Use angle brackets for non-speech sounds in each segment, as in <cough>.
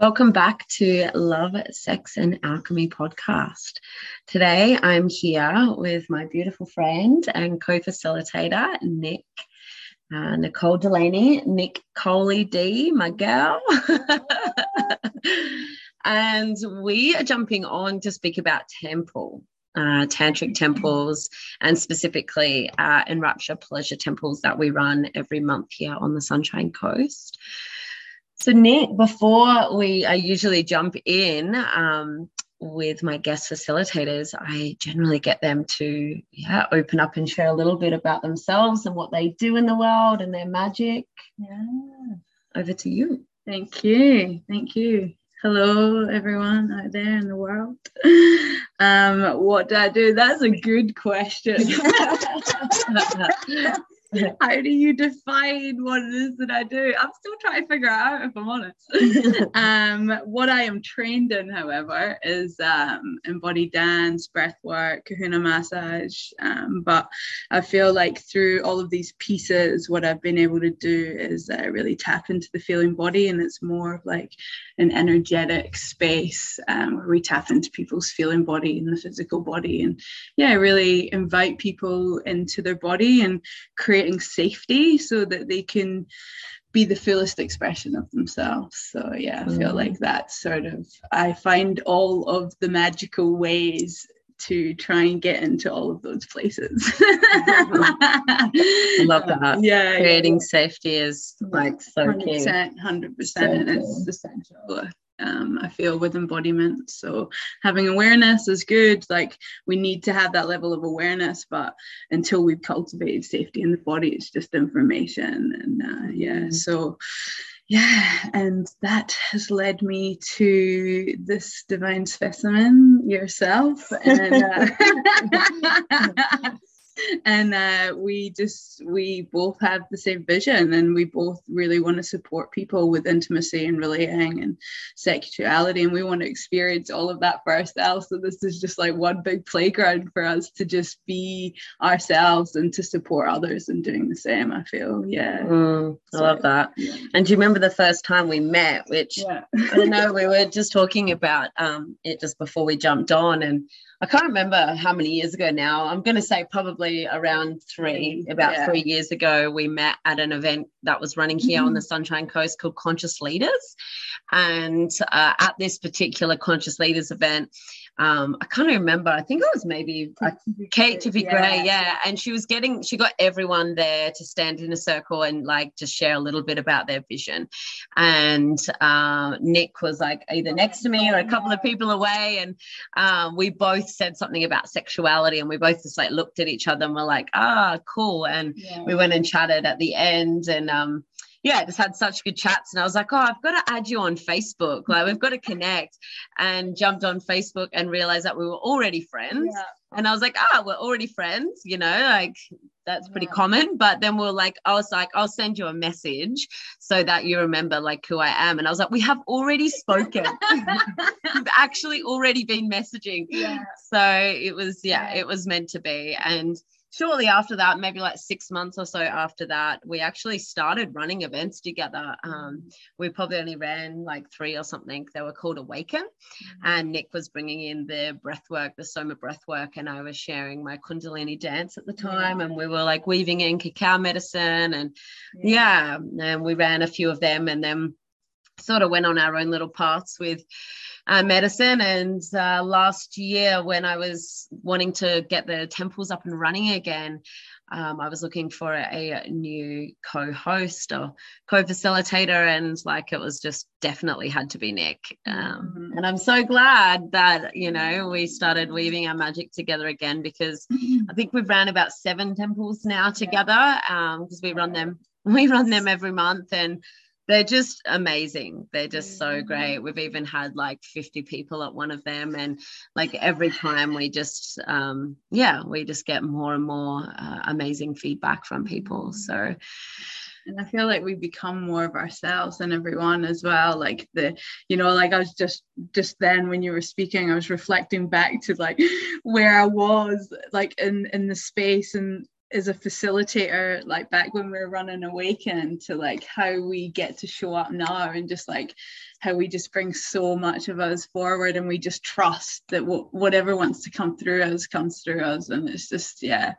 Welcome back to Love, Sex, and Alchemy podcast. Today I'm here with my beautiful friend and co facilitator, Nick. Uh, Nicole Delaney, Nick Coley D, my girl. <laughs> and we are jumping on to speak about temple, uh, tantric temples, and specifically uh, Enrapture Pleasure temples that we run every month here on the Sunshine Coast. So, Nick, before we I usually jump in um, with my guest facilitators, I generally get them to yeah open up and share a little bit about themselves and what they do in the world and their magic. Yeah. Over to you. Thank you. Thank you. Hello, everyone out there in the world. Um, what do I do? That's a good question. <laughs> <laughs> <laughs> how do you define what it is that I do? I'm still trying to figure out if I'm honest. <laughs> um, what I am trained in, however, is um, embodied dance, breath work, kahuna massage. Um, but I feel like through all of these pieces, what I've been able to do is uh, really tap into the feeling body, and it's more of like an energetic space um, where we tap into people's feeling body and the physical body, and yeah, really invite people into their body and create creating safety so that they can be the fullest expression of themselves. So yeah, I feel mm. like that's sort of I find all of the magical ways to try and get into all of those places. I love <laughs> that. Yeah. Creating yeah. safety is like so 100%, key. 100%, so and it's essential um, I feel with embodiment. So having awareness is good. Like we need to have that level of awareness, but until we've cultivated safety in the body, it's just information. And uh, yeah, mm-hmm. so yeah, and that has led me to this divine specimen yourself. And uh, <laughs> <laughs> and uh, we just we both have the same vision and we both really want to support people with intimacy and relating and sexuality and we want to experience all of that for ourselves so this is just like one big playground for us to just be ourselves and to support others in doing the same i feel yeah mm, i so, love that yeah. and do you remember the first time we met which yeah. <laughs> i don't know we were just talking about um, it just before we jumped on and I can't remember how many years ago now. I'm going to say probably around three, about yeah. three years ago, we met at an event that was running here mm-hmm. on the Sunshine Coast called Conscious Leaders. And uh, at this particular Conscious Leaders event, um, I can't remember. I think it was maybe uh, Kate Tippy yeah. Gray, yeah. And she was getting, she got everyone there to stand in a circle and like just share a little bit about their vision. And uh, Nick was like either next to me or a couple of people away, and um, we both said something about sexuality, and we both just like looked at each other and we're like, ah, cool. And yeah. we went and chatted at the end, and um, yeah, just had such good chats. And I was like, oh, I've got to add you on Facebook. Like, we've got to connect. And jumped on Facebook and realized that we were already friends. Yeah. And I was like, ah, oh, we're already friends, you know, like that's pretty yeah. common. But then we are like, I was like, I'll send you a message so that you remember like who I am. And I was like, we have already spoken. <laughs> We've actually already been messaging. Yeah. So it was, yeah, it was meant to be. And shortly after that, maybe like six months or so after that, we actually started running events together. Um, we probably only ran like three or something. They were called Awaken, mm-hmm. and Nick was bringing in the breath work, the Soma breath work, and I was sharing my Kundalini dance at the time, yeah. and we were like weaving in cacao medicine, and yeah. yeah, and we ran a few of them, and then sort of went on our own little paths with uh, medicine. And uh, last year, when I was wanting to get the temples up and running again, um, I was looking for a, a new co-host or co-facilitator, and like it was just definitely had to be Nick. Um, mm-hmm. And I'm so glad that you know we started weaving our magic together again because I think we've ran about seven temples now together because um, we run them we run them every month and they're just amazing. They're just so mm-hmm. great. We've even had like 50 people at one of them. And like every time we just, um, yeah, we just get more and more uh, amazing feedback from people. So, and i feel like we become more of ourselves and everyone as well like the you know like i was just just then when you were speaking i was reflecting back to like <laughs> where i was like in in the space and as a facilitator like back when we were running awaken to like how we get to show up now and just like how we just bring so much of us forward and we just trust that w- whatever wants to come through us comes through us. And it's just yeah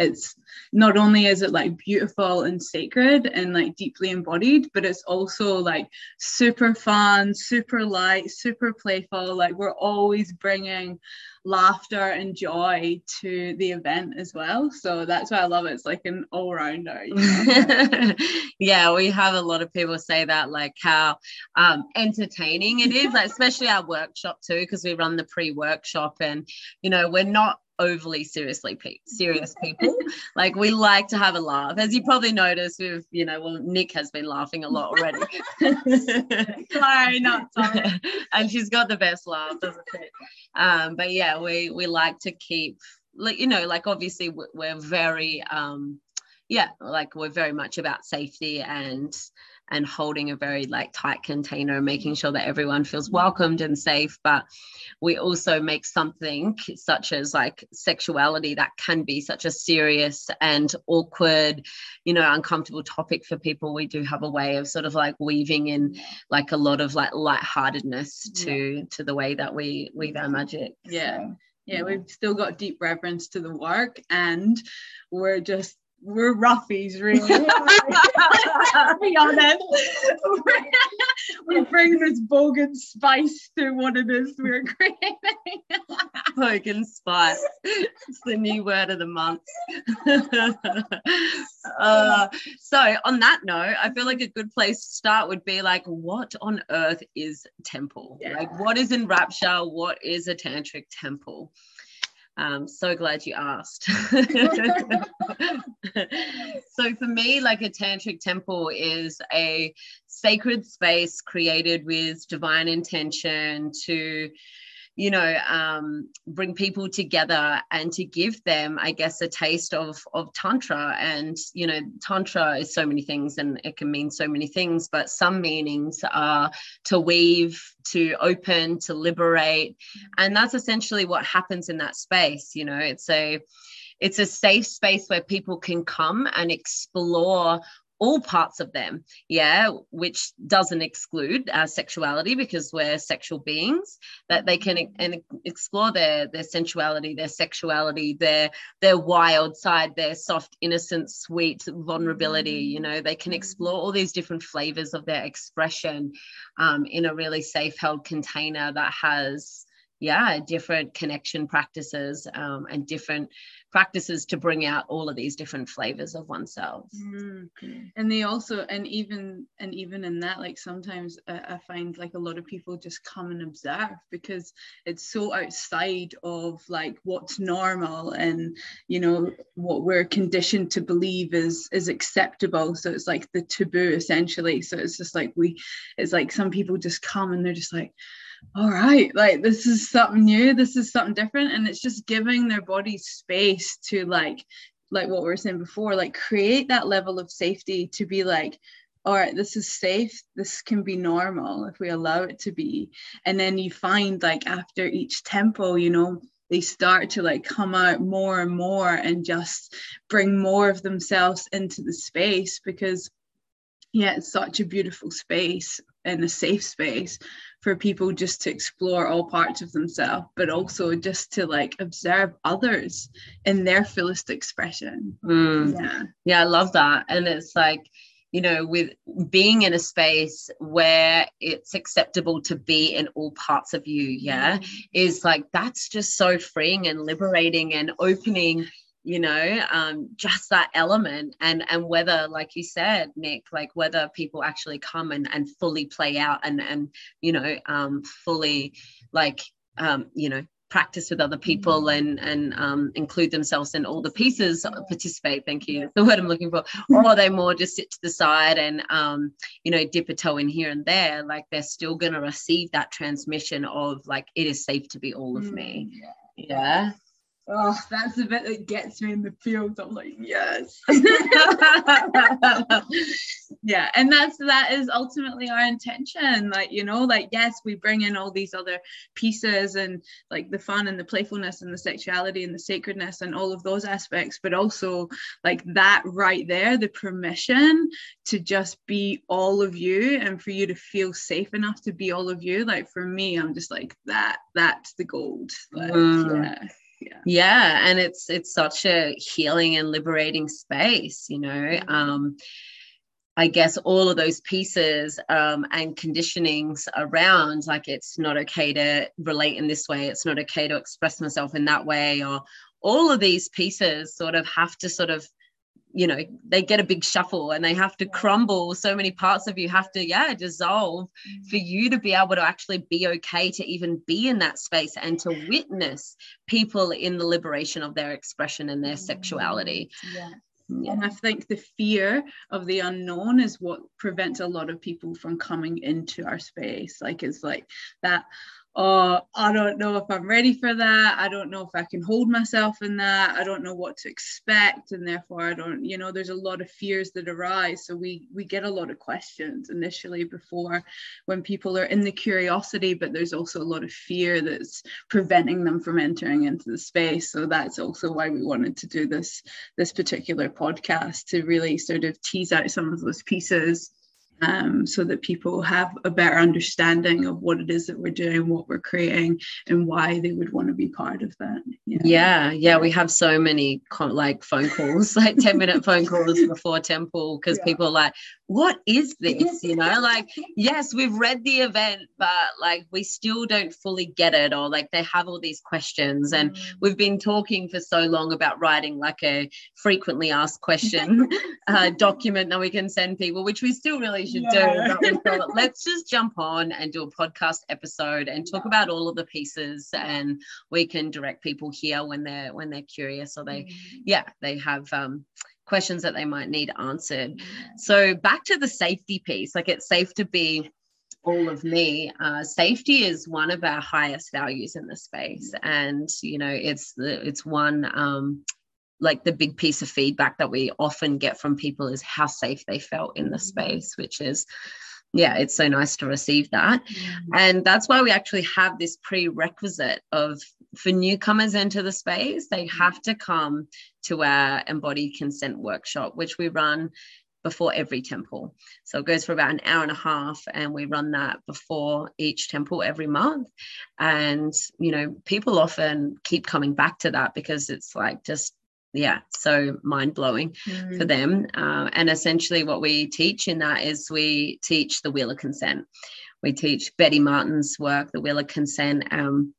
it's not only is it like beautiful and sacred and like deeply embodied but it's also like super fun super light super playful. Like we're always bringing laughter and joy to the event as well. So that's why i love it. It's like an all-rounder you know? <laughs> yeah we have a lot of people say that like how um, entertaining it is like especially our workshop too because we run the pre-workshop and you know we're not overly seriously pe- serious people. like we like to have a laugh. As you probably noticed, with you know, well, Nick has been laughing a lot already. <laughs> sorry, not sorry. <laughs> and she's got the best laugh, doesn't it? Um, but yeah, we we like to keep like you know, like obviously we're very um yeah, like we're very much about safety and and holding a very like tight container and making sure that everyone feels welcomed and safe. But we also make something such as like sexuality that can be such a serious and awkward you know uncomfortable topic for people. We do have a way of sort of like weaving in like a lot of like lightheartedness to yeah. to the way that we weave our magic. Yeah yeah, we've still got deep reverence to the work and we're just we're roughies, really. to be honest, we bring this bogan spice to what it is we're creating. <laughs> bogan spice. It's the new word of the month. <laughs> uh, so, on that note, I feel like a good place to start would be like, what on earth is temple? Yeah. Like, what is Enrapture? What is a tantric temple? Um, so glad you asked. <laughs> so for me, like a tantric temple is a sacred space created with divine intention to you know um, bring people together and to give them i guess a taste of of tantra. And you know tantra is so many things and it can mean so many things but some meanings are to weave to open to liberate. And that's essentially what happens in that space you know. It's a it's a safe space where people can come and explore all parts of them, yeah, which doesn't exclude our sexuality because we're sexual beings, that they can and explore their their sensuality, their sexuality, their their wild side, their soft, innocent, sweet vulnerability. You know, they can explore all these different flavors of their expression um, in a really safe held container that has yeah different connection practices um, and different practices to bring out all of these different flavors of oneself. Mm. and they also and even and even in that like sometimes i find like a lot of people just come and observe because it's so outside of like what's normal and you know what we're conditioned to believe is is acceptable. So it's like the taboo essentially. So it's just like we it's like some people just come and they're just like all right, like this is something new, this is something different. And it's just giving their body space to like, like what we were saying before, like create that level of safety to be like, all right, this is safe. This can be normal if we allow it to be. And then you find like after each tempo, you know, they start to like come out more and more and just bring more of themselves into the space because yeah it's such a beautiful space and a safe space for people just to explore all parts of themselves, but also just to like observe others in their fullest expression. Mm. Yeah. Yeah, I love that. And it's like, you know, with being in a space where it's acceptable to be in all parts of you, yeah, mm. is like that's just so freeing and liberating and opening you know um, just that element and and whether like you said nick like whether people actually come and and fully play out and and you know um, fully like um, you know practice with other people mm. and and um, include themselves in all the pieces participate thank you That's the word i'm looking for or they more just sit to the side and um, you know dip a toe in here and there like they're still going to receive that transmission of like it is safe to be all of me. mm, yeah oh, that's the bit that gets me in the field. I'm like, yes. <laughs> yeah. And that's that is ultimately our intention. Like, you know, like, yes, we bring in all these other pieces and like the fun and the playfulness and the sexuality and the sacredness and all of those aspects, but also like that right there, the permission to just be all of you and for you to feel safe enough to be all of you. Like for me, I'm just like that, that's the gold. Like, mm. yeah yeah. yeah and it's it's such a healing and liberating space you know mm-hmm. um I guess all of those pieces um, and conditionings around, like it's not okay to relate in this way, it's not okay to express myself in that way, or all of these pieces sort of have to sort of you know they get a big shuffle and they have to crumble so many parts of you have to yeah dissolve mm-hmm. for you to be able to actually be okay to even be in that space and to witness people in the liberation of their expression and their sexuality yeah yeah. And I think the fear of the unknown is what prevents a lot of people from coming into our space. Like it's like that, oh, I don't know if I'm ready for that. I don't know if I can hold myself in that. I don't know what to expect. And therefore I don't, you know, there's a lot of fears that arise. So we we get a lot of questions initially before when people are in the curiosity, but there's also a lot of fear that's preventing them from entering into the space. So that's also why we wanted to do this this particular podcast to really sort of tease out some of those pieces um, so that people have a better understanding of what it is that we're doing, what we're creating, and why they would want to be part of that. Yeah, yeah, we have so many like phone calls, <laughs> like 10 minute phone calls before temple, because yeah. people are like, what is this? You know, like, yes, we've read the event, but like we still don't fully get it, or like they have all these questions. And mm. we've been talking for so long about writing like a frequently asked <laughs> question uh, document that we can send people, which we still really should yeah. do. Thought, <laughs> let's just jump on and do a podcast episode and talk yeah. about all of the pieces, and we can direct people here when they're when they're curious or they, mm-hmm. yeah, they have um, questions that they might need answered. Mm-hmm. So back to the safety piece, like it's safe to be all of me uh, safety is one of our highest values in the space mm-hmm. and you know it's the it's one um like the big piece of feedback that we often get from people is how safe they felt in the mm-hmm. space, which is yeah, it's so nice to receive that. Mm-hmm. And that's why we actually have this prerequisite of for newcomers into the space, they mm-hmm. have to come to our embodied consent workshop, which we run before every temple. So it goes for about an hour and a half, and we run that before each temple every month. And, you know, people often keep coming back to that because it's like just yeah so mind blowing mm. for them uh, and essentially what we teach in that is we teach the wheel of consent we teach betty martin's work the wheel of consent um,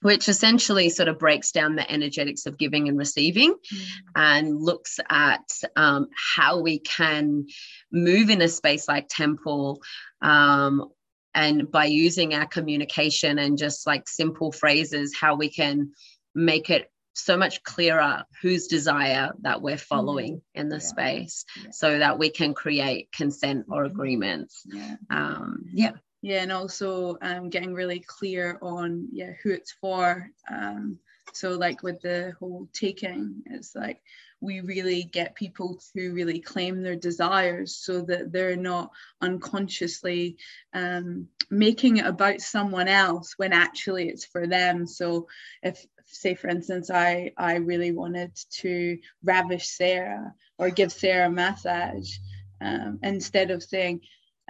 which essentially sort of breaks down the energetics of giving and receiving mm. and looks at um, how we can move in a space like temple um, and by using our communication and just like simple phrases how we can make it so much clearer whose desire that we're following mm-hmm. in the yeah. space yeah. so that we can create consent or mm-hmm. agreements yeah um, yeah yeah and also um, getting really clear on yeah who it's for um, so like with the whole taking it's like we really get people to really claim their desires so that they're not unconsciously um, making it about someone else when actually it's for them so if say for instance i i really wanted to ravish sarah or give sarah a massage um, instead of saying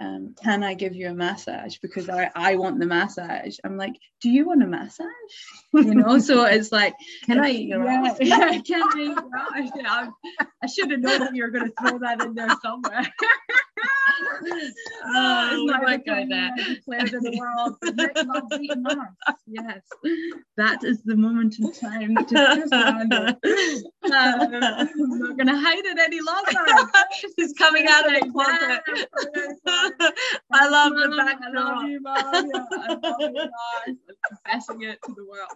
um, can I give you a massage because I, I want the massage. I'm like, do you want a massage? <laughs> You know, so it's like, can I eat your yeah, <laughs> yeah, can I eat your I, I should have known that you were going to throw that in there somewhere. <laughs> oh, it's not like that. Declared in the world. Yes, that is the moment in time to I'm not going to hide it any longer. <laughs> She's coming out of the closet. <laughs> I love the back I love you, mom. Yeah, I love you, mom. I'm <laughs> confessing it to the world.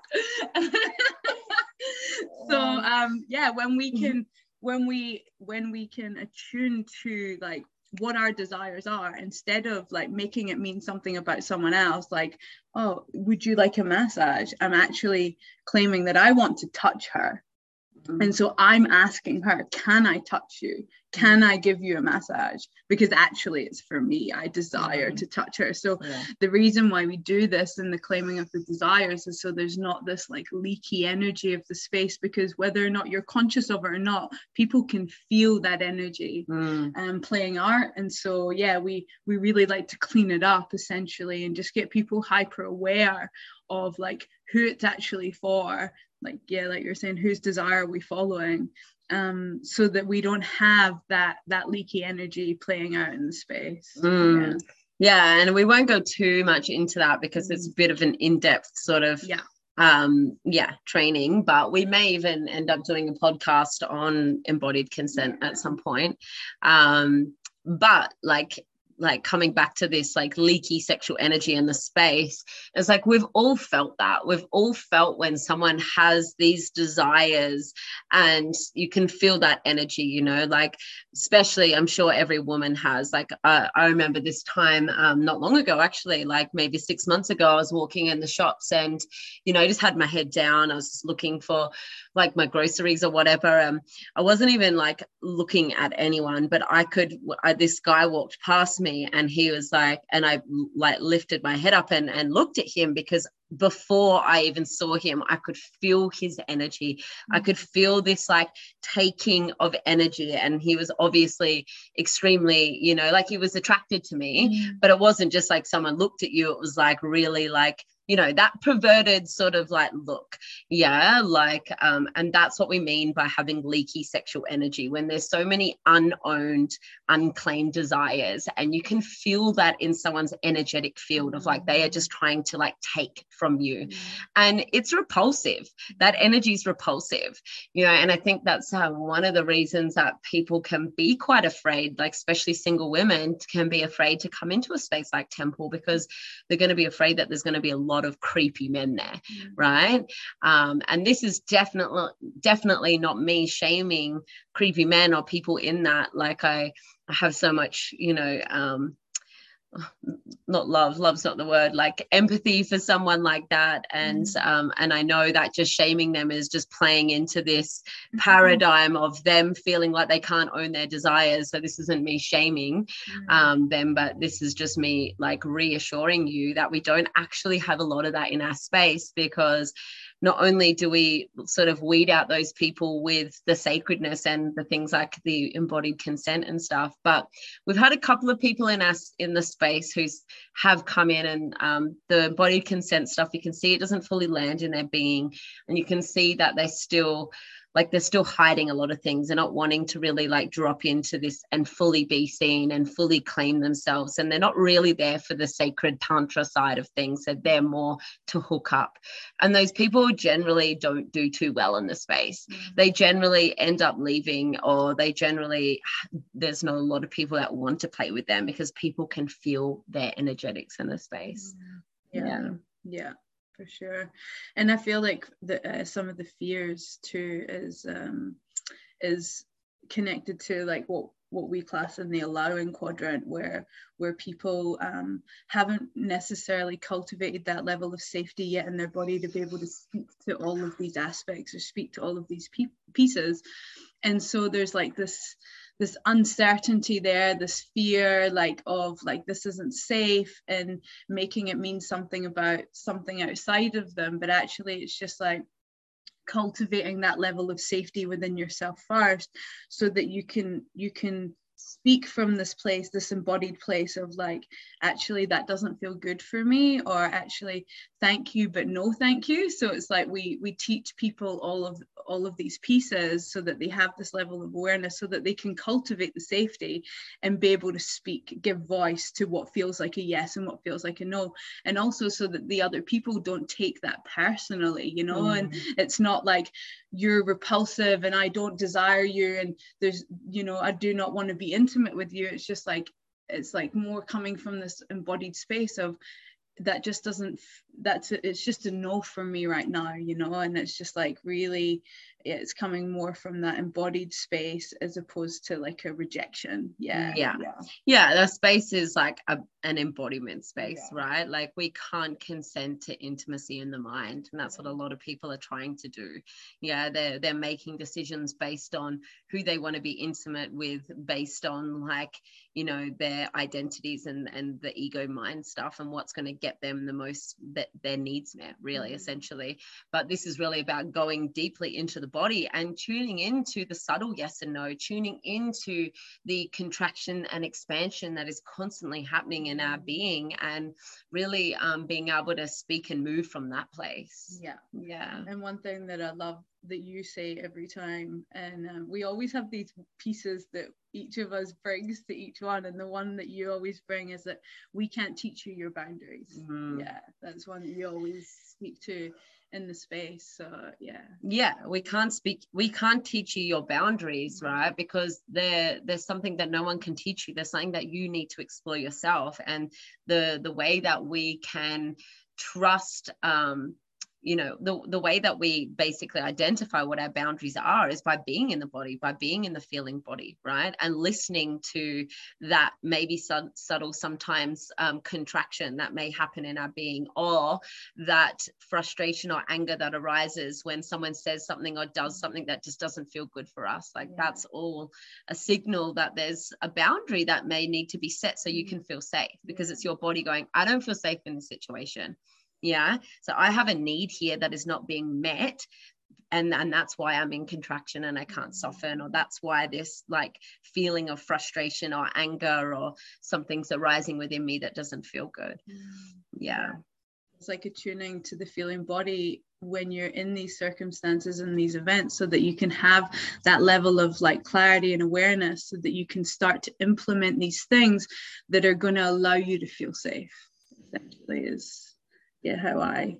so um, yeah, when we can when we when we can attune to like what our desires are instead of like making it mean something about someone else like oh would you like a massage i'm actually claiming that i want to touch her Mm-hmm. And so I'm asking her, can I touch you? Can I give you a massage? Because actually, it's for me. I desire mm-hmm. to touch her. So, yeah. the reason why we do this and the claiming of the desires is so there's not this like leaky energy of the space, because whether or not you're conscious of it or not, people can feel that energy mm. um, playing art. And so, yeah, we we really like to clean it up essentially and just get people hyper aware of like who it's actually for. Like yeah like you're saying whose desire are we following? Um so that we don't have that that leaky energy playing out in the space. Mm. yeah. yeah and we won't go too much into that because it's a bit of an in-depth sort of yeah. um yeah training but we may even end up doing a podcast on embodied consent at some point. Um but like like coming back to this like leaky sexual energy in the space it's like we've all felt that. We've all felt when someone has these desires and you can feel that energy you know? Like especially i'm sure every woman has. Like uh, i remember this time um, not long ago actually like maybe six months ago i was walking in the shops and you know i just had my head down. I was just looking for like my groceries or whatever um, i wasn't even like looking at anyone but i could I, this guy walked past me me and he was like and i like lifted my head up and and looked at him because before i even saw him i could feel his energy mm-hmm. i could feel this like taking of energy and he was obviously extremely you know like he was attracted to me mm-hmm. but it wasn't just like someone looked at you it was like really like you know that perverted sort of like look yeah like um and that's what we mean by having leaky sexual energy when there's so many unowned unclaimed desires and you can feel that in someone's energetic field of like they are just trying to like take from you mm. and it's repulsive that energy is repulsive you know and i think that's uh, one of the reasons that people can be quite afraid like especially single women can be afraid to come into a space like temple because they're going to be afraid that there's going to be a lot of creepy men there mm. right um, and this is definitely definitely not me shaming creepy men or people in that like i I have so much, you know, um, not love love's not the word like empathy for someone like that and mm. um and i know that just shaming them is just playing into this mm-hmm. paradigm of them feeling like they can't own their desires so this isn't me shaming mm. um them but this is just me like reassuring you that we don't actually have a lot of that in our space because not only do we sort of weed out those people with the sacredness and the things like the embodied consent and stuff, but we've had a couple of people in us in the space who have come in and um, the embodied consent stuff, you can see it doesn't fully land in their being, and you can see that they're still like they're still hiding a lot of things. They're not wanting to really like drop into this and fully be seen and fully claim themselves. And they're not really there for the sacred tantra side of things. So they're more to hook up. And those people generally don't do too well in the space. Mm-hmm. they generally end up leaving or they generally <sighs> there's not a lot of people that want to play with them because people can feel their energetics in the space. Mm-hmm. yeah. Yeah, yeah for sure. And i feel like the, uh, some of the fears too is um is connected to like what what we class in the allowing quadrant where where people um, haven't necessarily cultivated that level of safety yet in their body to be able to speak to all of these aspects or speak to all of these pe- pieces. And so there's like this this uncertainty there this fear like of like this isn't safe and making it mean something about something outside of them. But actually it's just like cultivating that level of safety within yourself first so that you can you can speak from this place this embodied place of like actually that doesn't feel good for me or actually thank you but no thank you. So it's like we we teach people all of all of these pieces so that they have this level of awareness so that they can cultivate the safety and be able to speak give voice to what feels like a yes and what feels like a no. And also so that the other people don't take that personally you know? Mm. and it's not like you're repulsive and I don't desire you and there's you know I do not want to be intimate with you. It's just like it's like more coming from this embodied space of that just doesn't that's it's just a no for me right now you know and it's just like really it's coming more from that embodied space as opposed to like a rejection. Yeah yeah. yeah, yeah the space is like a, an embodiment space yeah. right? Like we can't consent to intimacy in the mind and that's what a mm. lot of people are trying to do. Yeah they're they're making decisions based on who they want to be intimate with based on like you know their identities and and the ego mind stuff and what's going to get them the most that their needs met really mm-hmm. essentially but this is really about going deeply into the body and tuning into the subtle yes and no tuning into the contraction and expansion that is constantly happening in our mm-hmm. being and really um, being able to speak and move from that place yeah yeah and one thing that i love that you say every time. And um, we always have these pieces that each of us brings to each one. And the one that you always bring is that we can't teach you your boundaries. Mm-hmm. yeah that's one that you always speak to in the space. So yeah. Yeah we can't speak we can't teach you your boundaries mm-hmm. right? Because there there's something that no one can teach you. There's something that you need to explore yourself. And the the way that we can trust um you know the, the way that we basically identify what our boundaries are is by being in the body by being in the feeling body right? And listening to that maybe sub- subtle sometimes um, contraction that may happen in our being or that frustration or anger that arises when someone says something or does something that just doesn't feel good for us. Like yeah. that's all a signal that there's a boundary that may need to be set so you mm-hmm. can feel safe because it's your body going i don't feel safe in this situation yeah. So i have a need here that is not being met and and that's why i'm in contraction and i can't soften or that's why this like feeling of frustration or anger or something's arising within me that doesn't feel good. Mm. yeah. It's like attuning to the feeling body when you're in these circumstances and these events so that you can have that level of like clarity and awareness so that you can start to implement these things that are going to allow you to feel safe essentially is yeah how I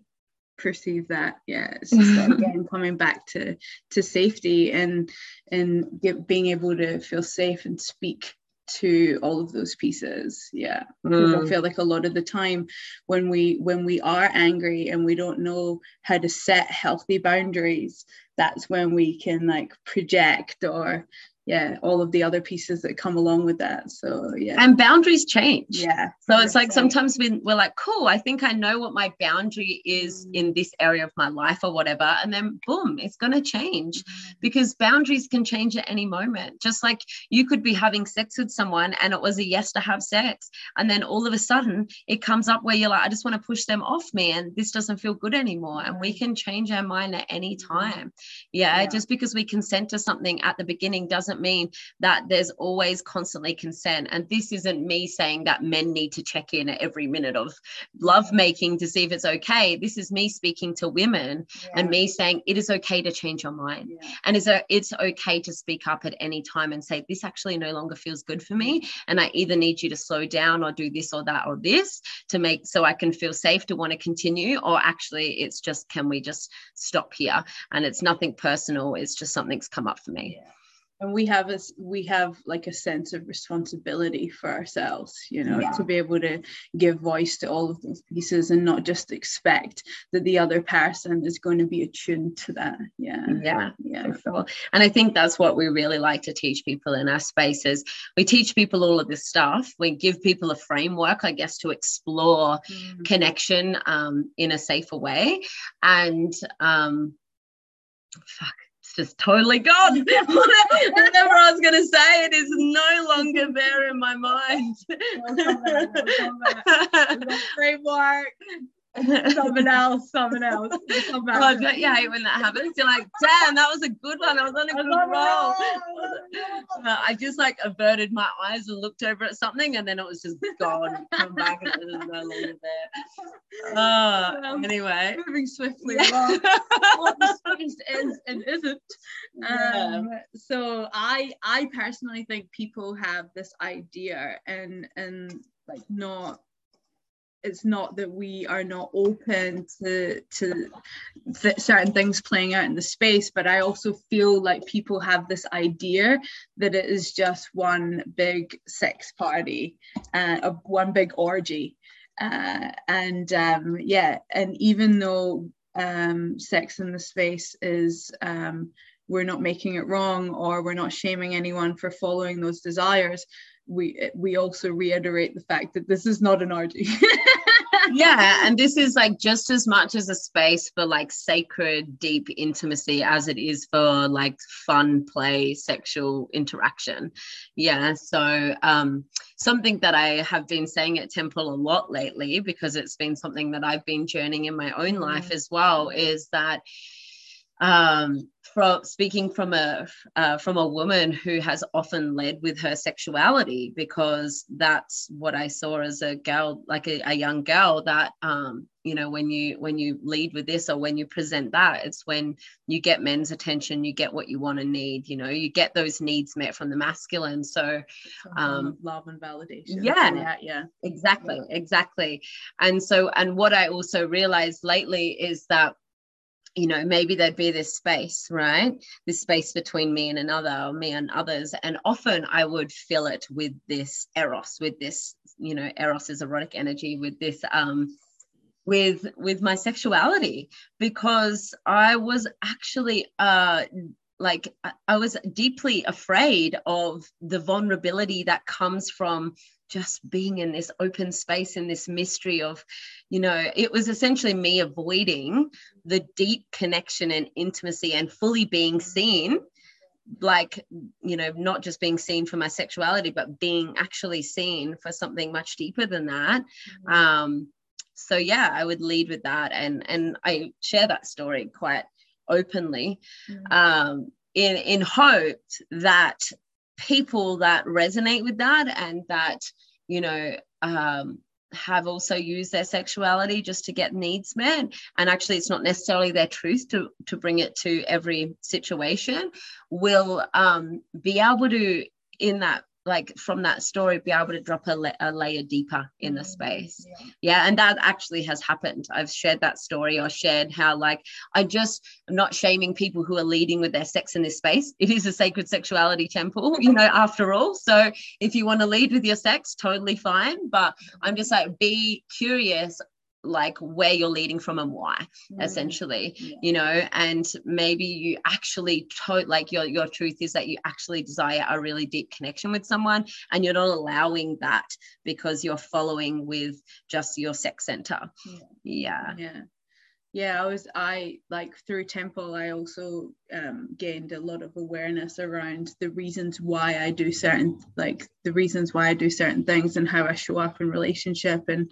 perceive that yeah it's just <laughs> again coming back to to safety and and get, being able to feel safe and speak to all of those pieces yeah mm. i feel like a lot of the time when we when we are angry and we don't know how to set healthy boundaries that's when we can like project or yeah all of the other pieces that come along with that. So yeah. And boundaries change. Yeah so it's like sometimes we, we're like cool i think i know what my boundary is mm. in this area of my life or whatever. And then boom it's going to change mm. because boundaries can change at any moment. Just like you could be having sex with someone and it was a yes to have sex and then all of a sudden it comes up where you're like i just want to push them off me and this doesn't feel good anymore. And we can change our mind at any mm. time. Yeah, yeah. just because we consent to something at the beginning doesn't doesn't mean that there's always constantly consent. And this isn't me saying that men need to check in at every minute of lovemaking to see if it's okay. This is me speaking to women yeah. and me saying it is okay to change your mind. Yeah. And it's, a, it's okay to speak up at any time and say, this actually no longer feels good for me. And I either need you to slow down or do this or that or this to make so I can feel safe to want to continue. Or actually, it's just, can we just stop here? And it's nothing personal, it's just something's come up for me. Yeah and we have a we have like a sense of responsibility for ourselves you know yeah. to be able to give voice to all of those pieces and not just expect that the other person is going to be attuned to that yeah yeah yeah sure. and i think that's what we really like to teach people in our spaces we teach people all of this stuff we give people a framework i guess to explore mm-hmm. connection um, in a safer way and um fuck just totally gone. <laughs> <laughs> Whatever I was going to say, it is no longer there in my mind. Framework someone else, someone <laughs> else. Someone else. Oh, don't you hate when that happens? You're like, damn, that was a good one. I was on a good roll. Uh, I just like averted my eyes and looked over at something, and then it was just gone. Come back, and it was no longer there. <laughs> Oh, um, anyway, moving swiftly along. <laughs> what the is and isn't. Um, yeah. So I, I personally think people have this idea, and and like not it's not that we are not open to to th- certain things playing out in the space but i also feel like people have this idea that it is just one big sex party uh, one big orgy. Uh, and um, yeah and even though um, sex in the space is um, we're not making it wrong or we're not shaming anyone for following those desires we we also reiterate the fact that this is not an orgy <laughs> yeah and this is like just as much as a space for like sacred deep intimacy as it is for like fun play sexual interaction yeah so um something that i have been saying at temple a lot lately because it's been something that i've been journeying in my own life mm. as well is that um, from speaking from a uh, from a woman who has often led with her sexuality because that's what I saw as a girl, like a, a young girl. That um, you know, when you when you lead with this or when you present that, it's when you get men's attention, you get what you want to need. You know, you get those needs met from the masculine. So, um, love and validation. Yeah, yeah, yeah, exactly, exactly. And so, and what I also realized lately is that you know maybe there'd be this space right? This space between me and another me and others. And often i would fill it with this eros with this you know eros is erotic energy with this um with with my sexuality. Because i was actually uh like i was deeply afraid of the vulnerability that comes from just being in this open space in this mystery of you know it was essentially me avoiding the deep connection and intimacy and fully being seen like you know not just being seen for my sexuality but being actually seen for something much deeper than that mm-hmm. um so yeah i would lead with that and and i share that story quite openly mm-hmm. um in in hope that people that resonate with that and that you know um, have also used their sexuality just to get needs met. And actually it's not necessarily their truth to to bring it to every situation. Will um, be able to in that like from that story be able to drop a, la- a layer deeper in the mm, space yeah. yeah. and that actually has happened i've shared that story or shared how like i just am not shaming people who are leading with their sex in this space it is a sacred sexuality temple <laughs> you know after all so if you want to lead with your sex totally fine but i'm just like be curious like where you're leading from and why mm. essentially yeah. you know and maybe you actually to- like your your truth is that you actually desire a really deep connection with someone and you're not allowing that because you're following with just your sex center yeah yeah, yeah yeah i was i like through temple i also um, gained a lot of awareness around the reasons why i do certain like the reasons why i do certain things and how i show up in relationship and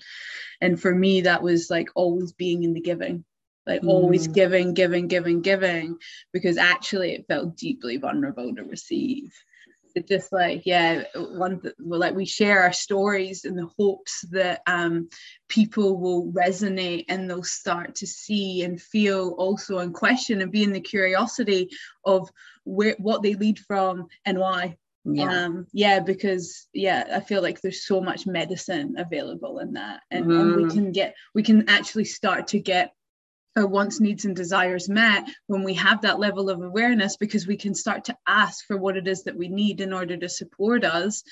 and for me that was like always being in the giving like mm. always giving giving giving giving because actually it felt deeply vulnerable to receive it just like yeah one like we share our stories in the hopes that um, people will resonate and they'll start to see and feel also and question and be in the curiosity of where what they lead from and why yeah. Um, yeah because yeah i feel like there's so much medicine available in that and, mm. and we mm. can get we can actually start to get our wants, needs, and desires met when we have that level of awareness because we can start to ask for what it is that we need in order to support us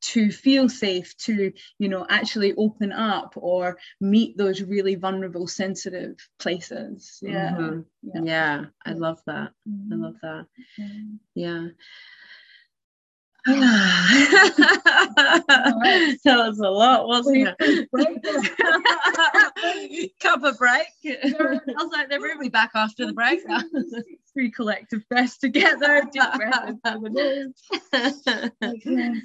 to feel safe to you know actually open up or meet those really vulnerable sensitive places yeah mm-hmm. yeah. yeah. i love that mm-hmm. i love that mm-hmm. yeah <sighs> that was a lot, wasn't it? <laughs> Cup of break. I was like, they're really back after the break. Three collective breaths together, deep breath into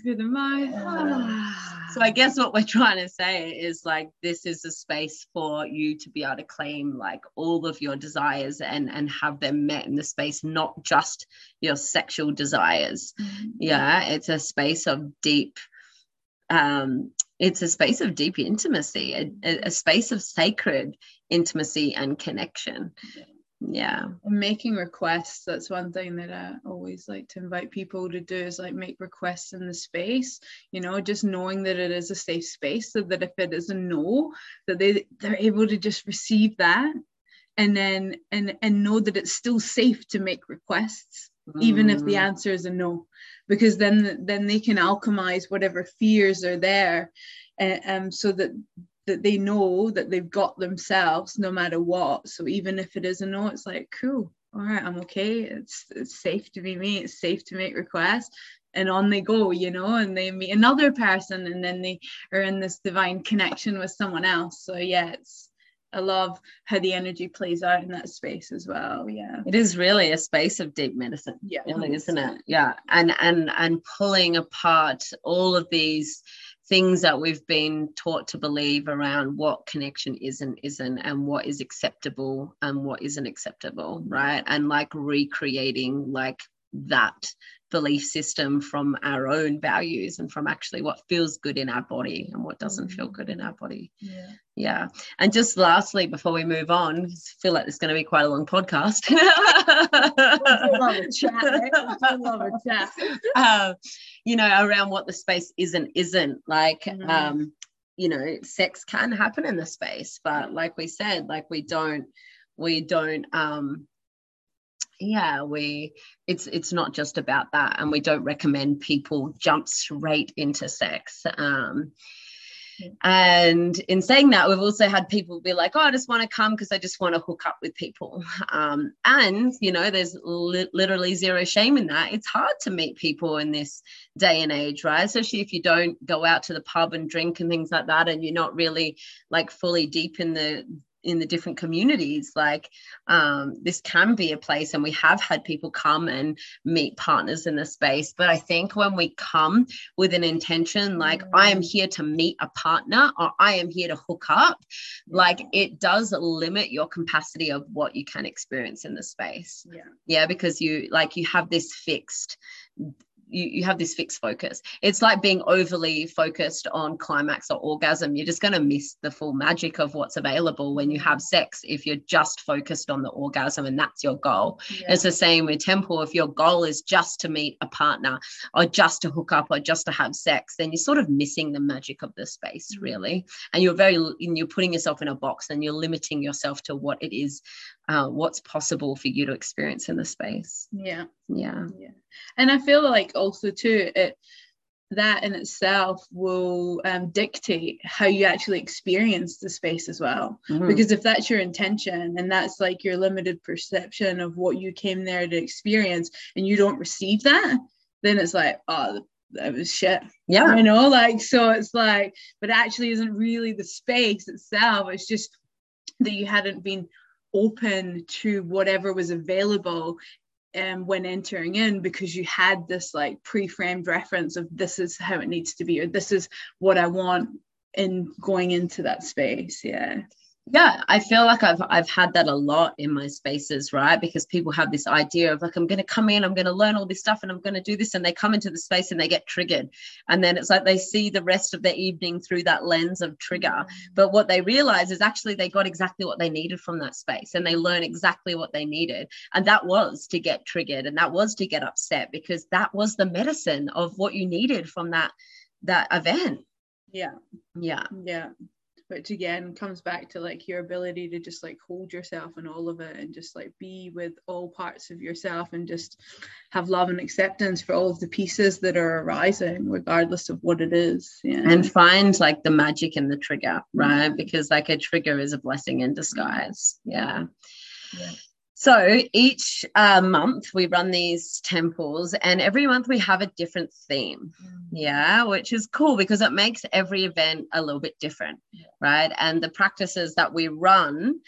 through the mouth. So I guess what we're trying to say is like this is a space for you to be able to claim like all of your desires and and have them met in the space, not just your sexual desires. Mm-hmm. Yeah, it's a space of deep um it's a space of deep intimacy a, a space of sacred intimacy and connection yeah and making requests that's one thing that i always like to invite people to do is like make requests in the space you know just knowing that it is a safe space so that if it is a no that they they're able to just receive that and then and and know that it's still safe to make requests mm. even if the mm. answer is a no because then then they can alchemize whatever fears are there and um, so that that they know that they've got themselves no matter what. So even if it is a no, it's like, cool, all right, I'm okay. It's it's safe to be me. It's safe to make requests. And on they go, you know, and they meet another person and then they are in this divine connection with someone else. So yeah, it's I love how the energy plays out in that space as well. Yeah. It is really a space of deep medicine. Yeah. Really, isn't it? Yeah. And and and pulling apart all of these things that we've been taught to believe around what connection is and isn't and what is acceptable and what isn't acceptable right? And like recreating like that belief system from our own values and from actually what feels good in our body and what doesn't feel mm. good in our body. Yeah. Yeah. And just lastly before we move on I feel like it's going to be quite a long podcast. Uh, <laughs> you know around what the space isn't isn't like mm. um you know sex can happen in the space but like we said like we don't we don't um yeah we it's it's not just about that and we don't recommend people jump straight into sex um and in saying that we've also had people be like oh i just want to come because i just want to hook up with people <laughs> um, and you know there's li- literally zero shame in that. It's hard to meet people in this day and age right? Especially if you don't go out to the pub and drink and things like that and you're not really like fully deep in the in the different communities like um, this can be a place and we have had people come and meet partners in the space but i think when we come with an intention like mm. i am here to meet a partner or i am here to hook up like it does limit your capacity of what you can experience in the space. Yeah. Yeah because you like you have this fixed you, you have this fixed focus. It's like being overly focused on climax or orgasm. You're just going to miss the full magic of what's available when you have sex if you're just focused on the orgasm and that's your goal. Yeah. It's the same with temple. If your goal is just to meet a partner or just to hook up or just to have sex, then you're sort of missing the magic of the space, mm-hmm. really. And you're very, and you're putting yourself in a box and you're limiting yourself to what it is uh, what's possible for you to experience in the space. Yeah. Yeah. Yeah. And I feel like also too, it that in itself will um, dictate how you actually experience the space as well. Mm-hmm. Because if that's your intention and that's like your limited perception of what you came there to experience and you don't receive that, then it's like, oh, that was shit. Yeah. You know, like, so it's like, but actually isn't really the space itself. It's just that you hadn't been open to whatever was available um, when entering in because you had this like pre-framed reference of this is how it needs to be or this is what I want in going into that space. Yeah yeah i feel like i've i've had that a lot in my spaces right? Because people have this idea of like i'm going to come in i'm going to learn all this stuff and i'm going to do this and they come into the space and they get triggered. And then it's like they see the rest of the evening through that lens of trigger. Mm. but what they realize is actually they got exactly what they needed from that space and they learn exactly what they needed. And that was to get triggered and that was to get upset because that was the medicine of what you needed from that that event. Yeah. Yeah. Yeah which again comes back to like your ability to just like hold yourself and all of it and just like be with all parts of yourself and just have love and acceptance for all of the pieces that are arising regardless of what it is yeah and find like the magic in the trigger right? Because like a trigger is a blessing in disguise. Yeah, yeah. So each uh, month we run these temples, and every month we have a different theme. Mm. Yeah, which is cool because it makes every event a little bit different, right? And the practices that we run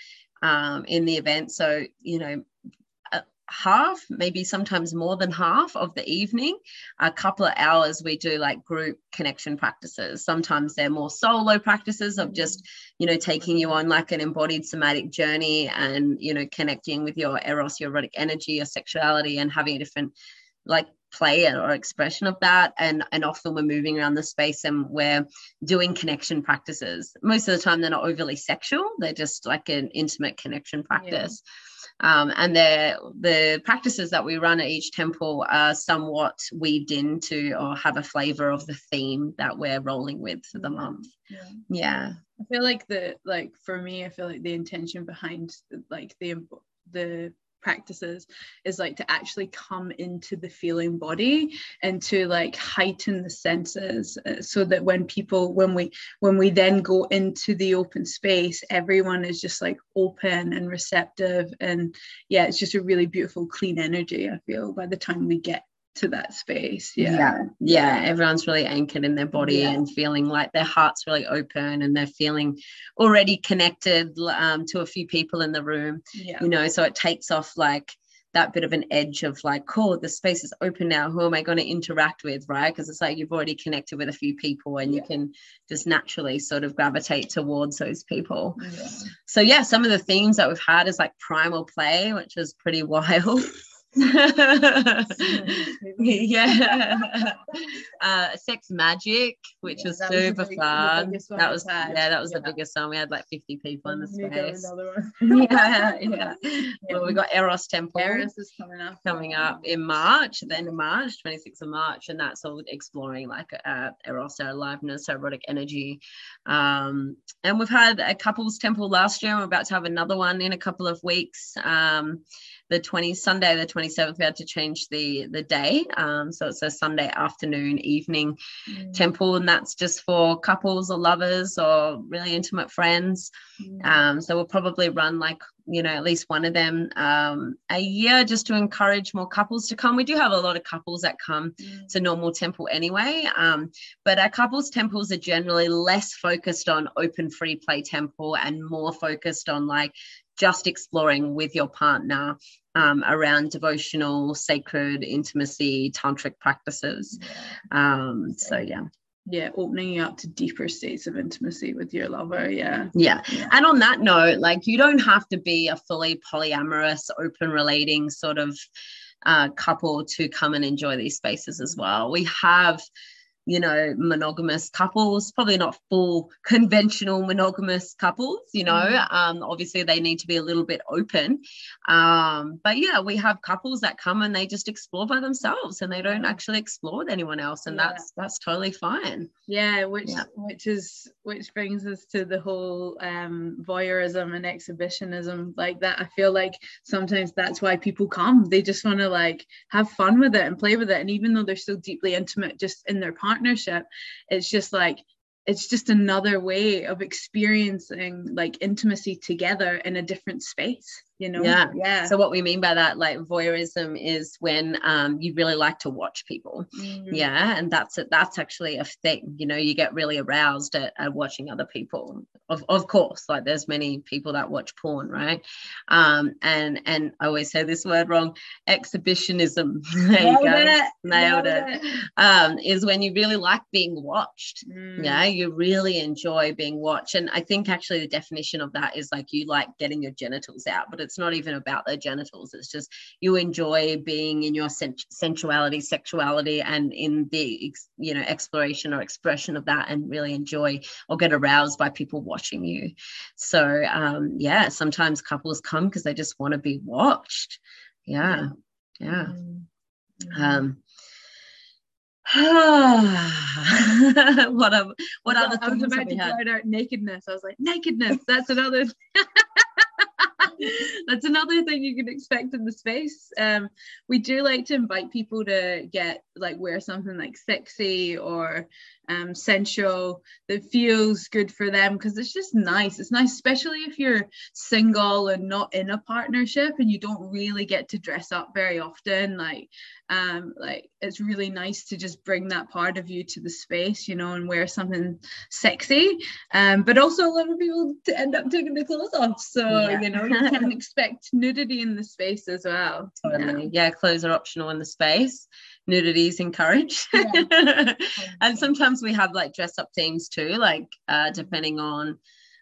um, in the event, so you know, half, maybe sometimes more than half of the evening. A couple of hours we do like group connection practices. Sometimes they're more solo practices of just, mm-hmm. you know, taking you on like an embodied somatic journey and, you know, connecting with your eros, your erotic energy, your sexuality, and having a different like play or expression of that and and often we're moving around the space and we're doing connection practices most of the time they're not overly sexual they're just like an intimate connection practice yeah um, and the the practices that we run at each temple are somewhat weaved into or have a flavor of the theme that we're rolling with for the month. Yeah. yeah. I feel like the like for me, I feel like the intention behind like the the practices is like to actually come into the feeling body and to like heighten the senses uh, so that when people when we when we then go into the open space everyone is just like open and receptive and yeah it's just a really beautiful clean energy i feel by the time we get to that space. Yeah. yeah. Yeah. Everyone's really anchored in their body yeah. and feeling like their heart's really open and they're feeling already connected um, to a few people in the room. Yeah. You know, so it takes off like that bit of an edge of like, cool, the space is open now. Who am I going to interact with? Right. Because it's like you've already connected with a few people and yeah. you can just naturally sort of gravitate towards those people. Yeah. So, yeah, some of the themes that we've had is like primal play, which is pretty <laughs> wild. <laughs> yeah. <laughs> Uh, Sex Magic, which yeah, was super was fun. That was yeah, that was yeah. the biggest one. We had like 50 people in the space. <laughs> yeah, yeah, Well, we got Eros Temple. Eros is coming up. Coming up in March, the end of March, 26th of March, and that's all exploring like uh, Eros, our aliveness, our erotic energy. Um, and we've had a couples temple last year. We're about to have another one in a couple of weeks. Um, the 20 Sunday, the 27th, we had to change the the day. Um, so it's a Sunday afternoon, evening mm. temple, and that's just for couples or lovers or really intimate friends. Mm. Um, so we'll probably run like you know at least one of them um, a year just to encourage more couples to come we do have a lot of couples that come mm. to normal temple anyway um, but our couples temples are generally less focused on open free play temple and more focused on like just exploring with your partner um, around devotional, sacred intimacy, tantric practices. Um, so, yeah. Yeah, opening you up to deeper states of intimacy with your lover. Yeah. yeah. Yeah. And on that note, like you don't have to be a fully polyamorous, open relating sort of uh, couple to come and enjoy these spaces as well. We have you know, monogamous couples, probably not full conventional monogamous couples, you know, mm. um, obviously they need to be a little bit open. Um, but yeah, we have couples that come and they just explore by themselves and they don't actually explore with anyone else. And yeah. that's, that's totally fine. Yeah. Which, yeah. which is, which brings us to the whole um, voyeurism and exhibitionism like that. I feel like sometimes that's why people come. They just want to like have fun with it and play with it. And even though they're so deeply intimate just in their partner, partnership it's just like it's just another way of experiencing like intimacy together in a different space you know? Yeah. Yeah. So what we mean by that like voyeurism is when um you really like to watch people. Mm-hmm. yeah and that's it that's actually a thing you know you get really aroused at, at watching other people. Of, of course like there's many people that watch porn right? Um and and i always say this word wrong exhibitionism. <laughs> There nailed you go. it. nailed, nailed it. it. Um is when you really like being watched. Mm. yeah you really enjoy being watched. And i think actually the definition of that is like you like getting your genitals out but it's not even about their genitals it's just you enjoy being in your sensuality sexuality and in the you know exploration or expression of that and really enjoy or get aroused by people watching you so um yeah sometimes couples come because they just want to be watched yeah yeah mm-hmm. um what <sighs> a, what other I was about to out nakedness. I was like, nakedness. That's another <laughs> <laughs> that's another thing you can expect in the space. Um, we do like to invite people to get like wear something like sexy or um, sensual that feels good for them because it's just nice. It's nice, especially if you're single and not in a partnership and you don't really get to dress up very often. Like, um, like it's really nice to just bring that part of you to the space, you know, and wear something sexy. Um, but also a lot of people to end up taking the clothes off, so yeah. you know <laughs> you can expect nudity in the space as well. Totally. Yeah. yeah, clothes are optional in the space nudity is encouraged. Yeah. <laughs> and sometimes we have like dress up themes too, like uh, depending on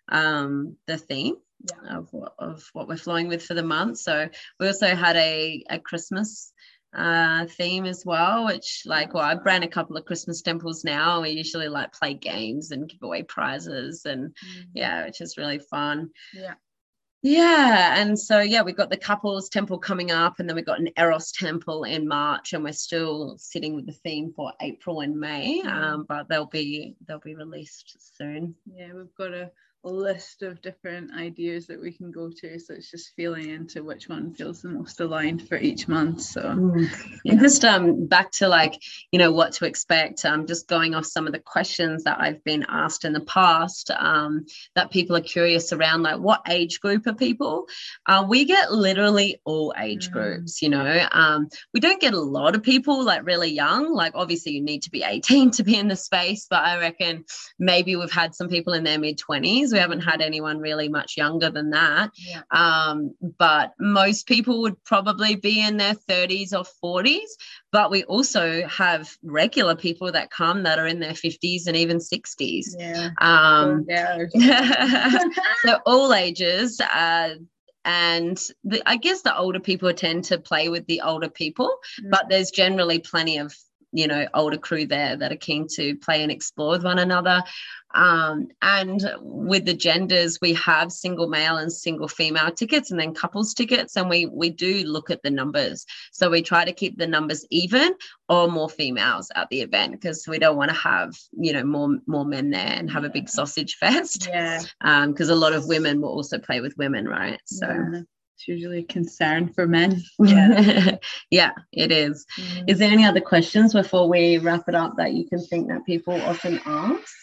um, the theme. Yeah. Of, what, of what we're flowing with for the month. So we also had a, a Christmas uh, theme as well, which like, well, I ran a couple of Christmas temples now. We usually like play games and give away prizes and mm-hmm. yeah, which is really fun. Yeah. Yeah, and so yeah, we've got the couples temple coming up, and then we've got an Eros temple in March, and we're still sitting with the theme for April and May, mm. um, but they'll be they'll be released soon. Yeah, we've got a list of different ideas that we can go to. So it's just feeling into which one feels the most aligned for each month. So mm. yeah. just um back to like, you know, what to expect. I'm um, just going off some of the questions that I've been asked in the past um, that people are curious around, like what age group are people? Uh, we get literally all age mm. groups, you know. Um, we don't get a lot of people like really young. Like obviously you need to be 18 <laughs> to be in the space, but I reckon maybe we've had some people in their mid 20s we haven't had anyone really much younger than that. Yeah. Um, but most people would probably be in their 30s or 40s. But we also have regular people that come that are in their 50s and even 60s. Yeah. Um, <laughs> so all ages. Uh, and the, I guess the older people tend to play with the older people, mm. but there's generally plenty of you know older crew there that are keen to play and explore with one another um, and with the genders, we have single male and single female tickets, and then couples tickets, and we we do look at the numbers. So we try to keep the numbers even or more females at the event because we don't want to have you know more more men there and have a big sausage fest. Yeah. Because um, a lot of women will also play with women, right? So. Yeah. It's usually a concern for men. <laughs> <laughs> Yeah, yeah, it is. Mm. Is there any other questions before we wrap it up that you can think that people often ask?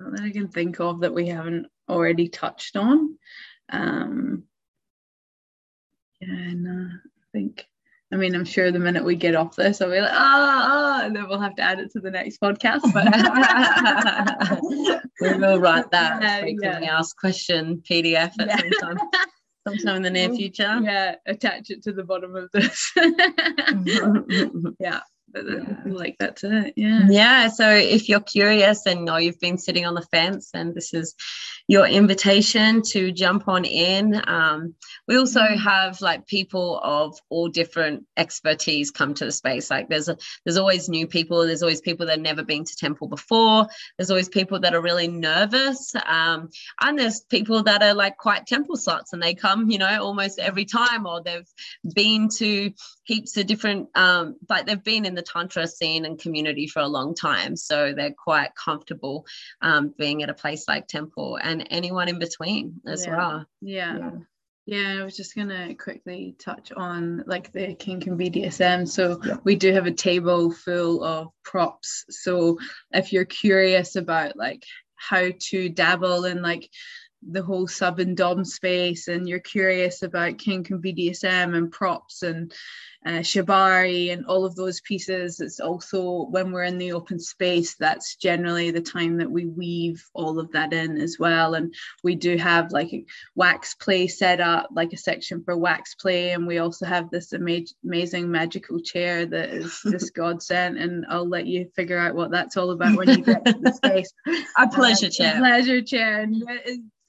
that I can think of that we haven't already touched on. Um, yeah, no, I think. I mean, I'm sure the minute we get off this, I'll be like, ah, oh, and then we'll have to add it to the next podcast. But <laughs> we will write that uh, frequently yeah. asked question PDF at yeah. some time, sometime in the near <laughs> future. Yeah, attach it to the bottom of this. <laughs> yeah like that's it yeah. Yeah so if you're curious and know you've been sitting on the fence and this is your invitation to jump on in. Um, we also have like people of all different expertise come to the space. Like there's a, there's always new people. There's always people that have never been to temple before. There's always people that are really nervous. Um, and there's people that are like quite temple sluts and they come you know almost every time or they've been to heaps of different um, like they've been in the tantra scene and community for a long time so they're quite comfortable um, being at a place like temple and anyone in between as yeah. well yeah. yeah. Yeah, I was just gonna quickly touch on like the kink and BDSM. So yeah. we do have a table full of props. So if you're curious about like how to dabble in like the whole sub and dom space and you're curious about kink and BDSM and props and uh, shibari and all of those pieces. It's also when we're in the open space, that's generally the time that we weave all of that in as well. And we do have like a wax play set up, like a section for wax play. And we also have this ama- amazing magical chair that is <laughs> just godsend. And I'll let you figure out what that's all about when you get to the <laughs> space. a pleasure um, chair. A pleasure chair. And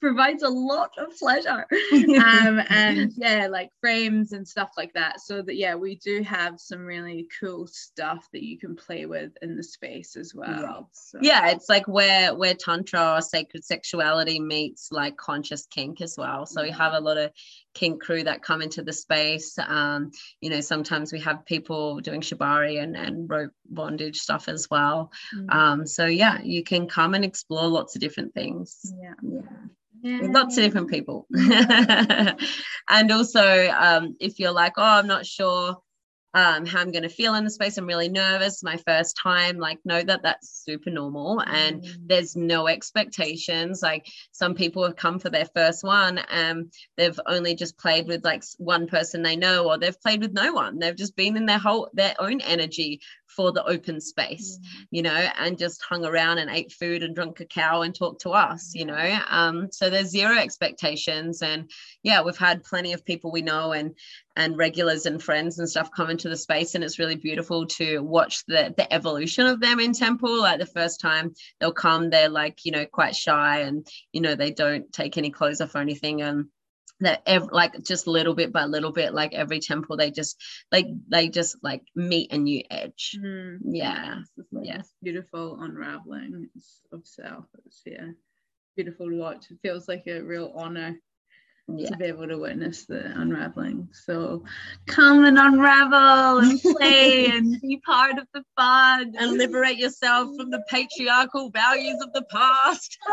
provides a lot of pleasure. <laughs> um, and <laughs> yeah, like frames and stuff like that. So that yeah, we do have some really cool stuff that you can play with in the space as well. Yeah, so. yeah it's like where where tantra or sacred sexuality meets like conscious kink as well. So yeah. we have a lot of kink crew that come into the space. Um, you know, sometimes we have people doing shibari and, and rope bondage stuff as well. Mm-hmm. Um, so yeah, you can come and explore lots of different things. Yeah. Yeah yeah. lots of different people. <laughs> and also, um, if you're like, oh, I'm not sure um, how I'm going to feel in the space. I'm really nervous, my first time. Like, know that that's super normal and mm. there's no expectations. Like, some people have come for their first one and they've only just played with like one person they know, or they've played with no one. They've just been in their whole, their own energy for the open space, mm. you know, and just hung around and ate food and drunk cacao and talked to us, you know. Um, so there's zero expectations. And yeah, we've had plenty of people we know and and regulars and friends and stuff come into the space and it's really beautiful to watch the the evolution of them in temple like the first time they'll come they're like you know quite shy and you know they don't take any clothes off or anything and that ev- like just little bit by little bit like every temple they just like they just like meet a new edge. Mm. yeah. Yeah. beautiful unraveling of self. It's yeah beautiful to watch it feels like a real honor yeah. to be able to witness the unraveling. So come and unravel and play <laughs> and be part of the fun and liberate yourself from the patriarchal values of the past. <laughs>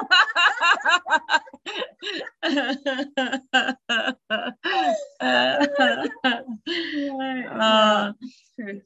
<laughs> uh,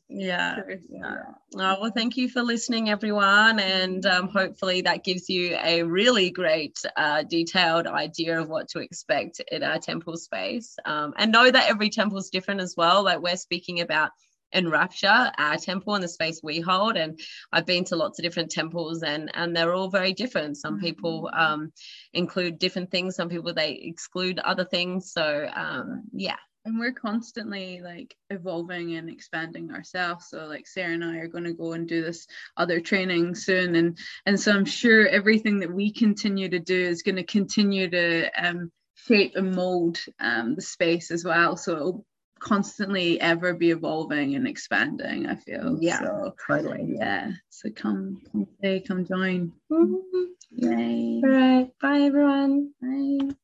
yeah. yeah. Oh, well, thank you for listening, everyone. And um, hopefully that gives you a really great, uh, detailed idea of what to expect in our temple space. Um, and know that every temple is different as well. Like we're speaking about Enrapture, our temple and the space we hold. And I've been to lots of different temples and, and they're all very different. Some people mm-hmm. um, include different things, some people they exclude other things. So, um, yeah, and we're constantly like evolving and expanding ourselves. So like sara and i are going to go and do this other training soon. And and so i'm sure everything that we continue to do is going to continue to um, shape and mold um, the space as well. So it'll constantly ever be evolving and expanding i feel. Yeah so, totally. yeah. So come come stay come join. Mm-hmm. yay. All right. Bye everyone. Bye